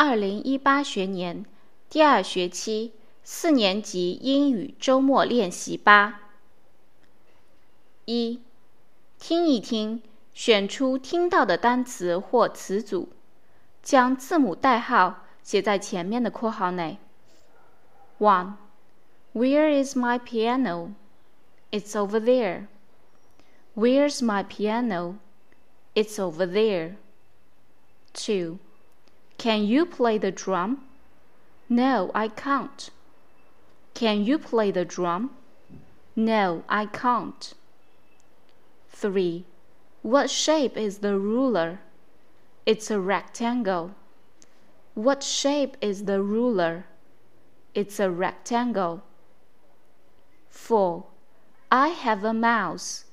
二零一八学年第二学期四年级英语周末练习八。一，听一听，选出听到的单词或词组，将字母代号写在前面的括号内。One, Where is my piano? It's over there. Where's my piano? It's over there. Two. Can you play the drum? No, I can't. Can you play the drum? No, I can't. 3. What shape is the ruler? It's a rectangle. What shape is the ruler? It's a rectangle. 4. I have a mouse.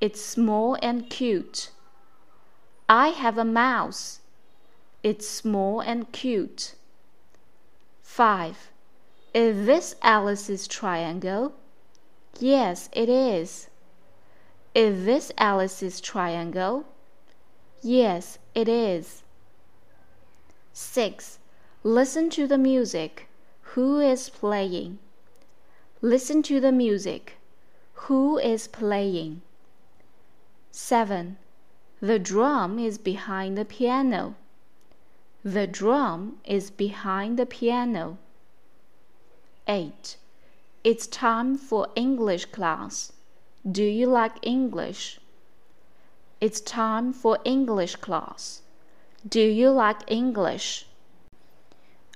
It's small and cute. I have a mouse. It's small and cute. 5. Is this Alice's triangle? Yes, it is. Is this Alice's triangle? Yes, it is. 6. Listen to the music. Who is playing? Listen to the music. Who is playing? 7. The drum is behind the piano. The drum is behind the piano. 8. It's time for English class. Do you like English? It's time for English class. Do you like English?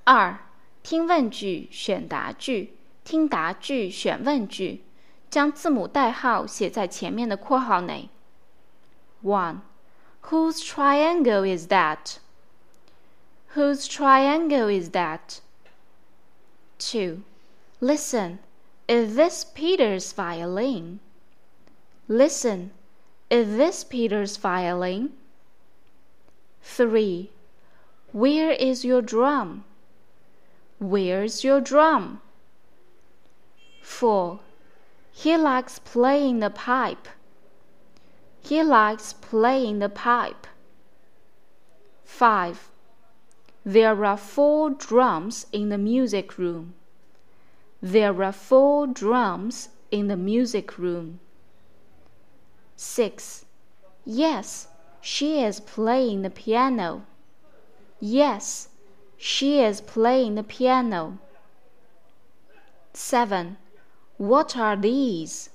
二，听问句选答句，听答句选问句，将字母代号写在前面的括号内。One, whose triangle is that? Whose triangle is that? 2. Listen, is this Peter's violin? Listen, is this Peter's violin? 3. Where is your drum? Where's your drum? 4. He likes playing the pipe. He likes playing the pipe. 5. There are four drums in the music room. There are four drums in the music room. 6. Yes, she is playing the piano. Yes, she is playing the piano. 7. What are these?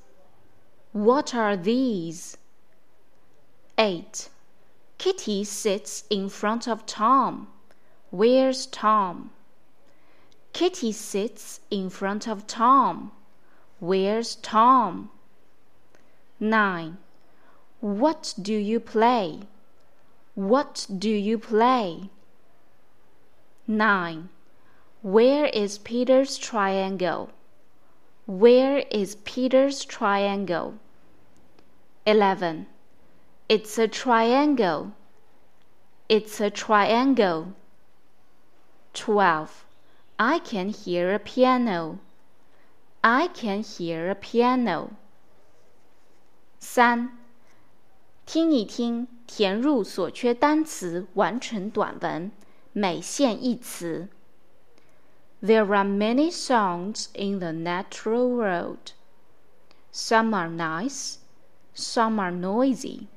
What are these? 8. Kitty sits in front of Tom. Where's Tom? Kitty sits in front of Tom. Where's Tom? 9. What do you play? What do you play? 9. Where is Peter's triangle? Where is Peter's triangle? 11. It's a triangle. It's a triangle. 12. I can hear a piano. I can hear a piano. 三，听一听，填入所缺单词，完成短文，每线一词。There are many songs in the natural world. Some are nice, some are noisy.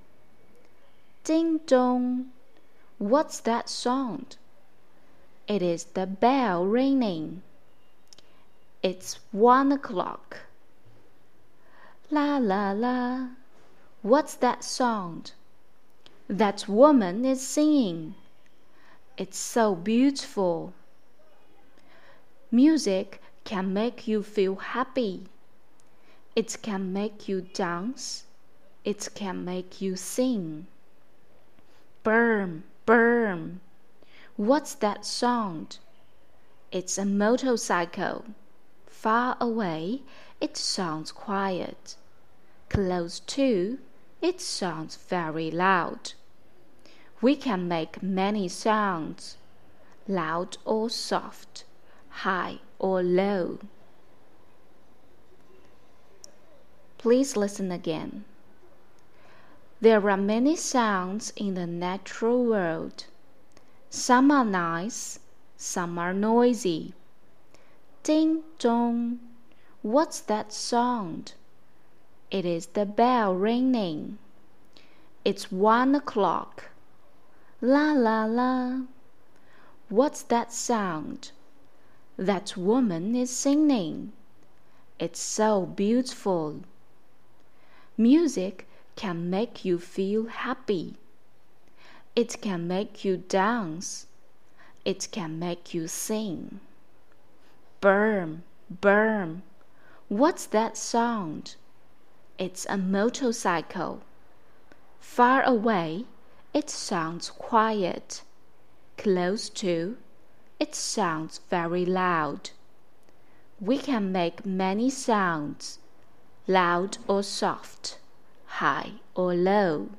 Ding dong. What's that sound? It is the bell ringing. It's one o'clock. La la la. What's that sound? That woman is singing. It's so beautiful. Music can make you feel happy. It can make you dance. It can make you sing. Burn, burn. What's that sound? It's a motorcycle. Far away, it sounds quiet. Close to, it sounds very loud. We can make many sounds, loud or soft, high or low. Please listen again. There are many sounds in the natural world. Some are nice, some are noisy. Ding dong! What's that sound? It is the bell ringing. It's one o'clock. La la la! What's that sound? That woman is singing. It's so beautiful. Music can make you feel happy. It can make you dance. It can make you sing. Burn, burn. What's that sound? It's a motorcycle. Far away, it sounds quiet. Close to, it sounds very loud. We can make many sounds, loud or soft, high or low.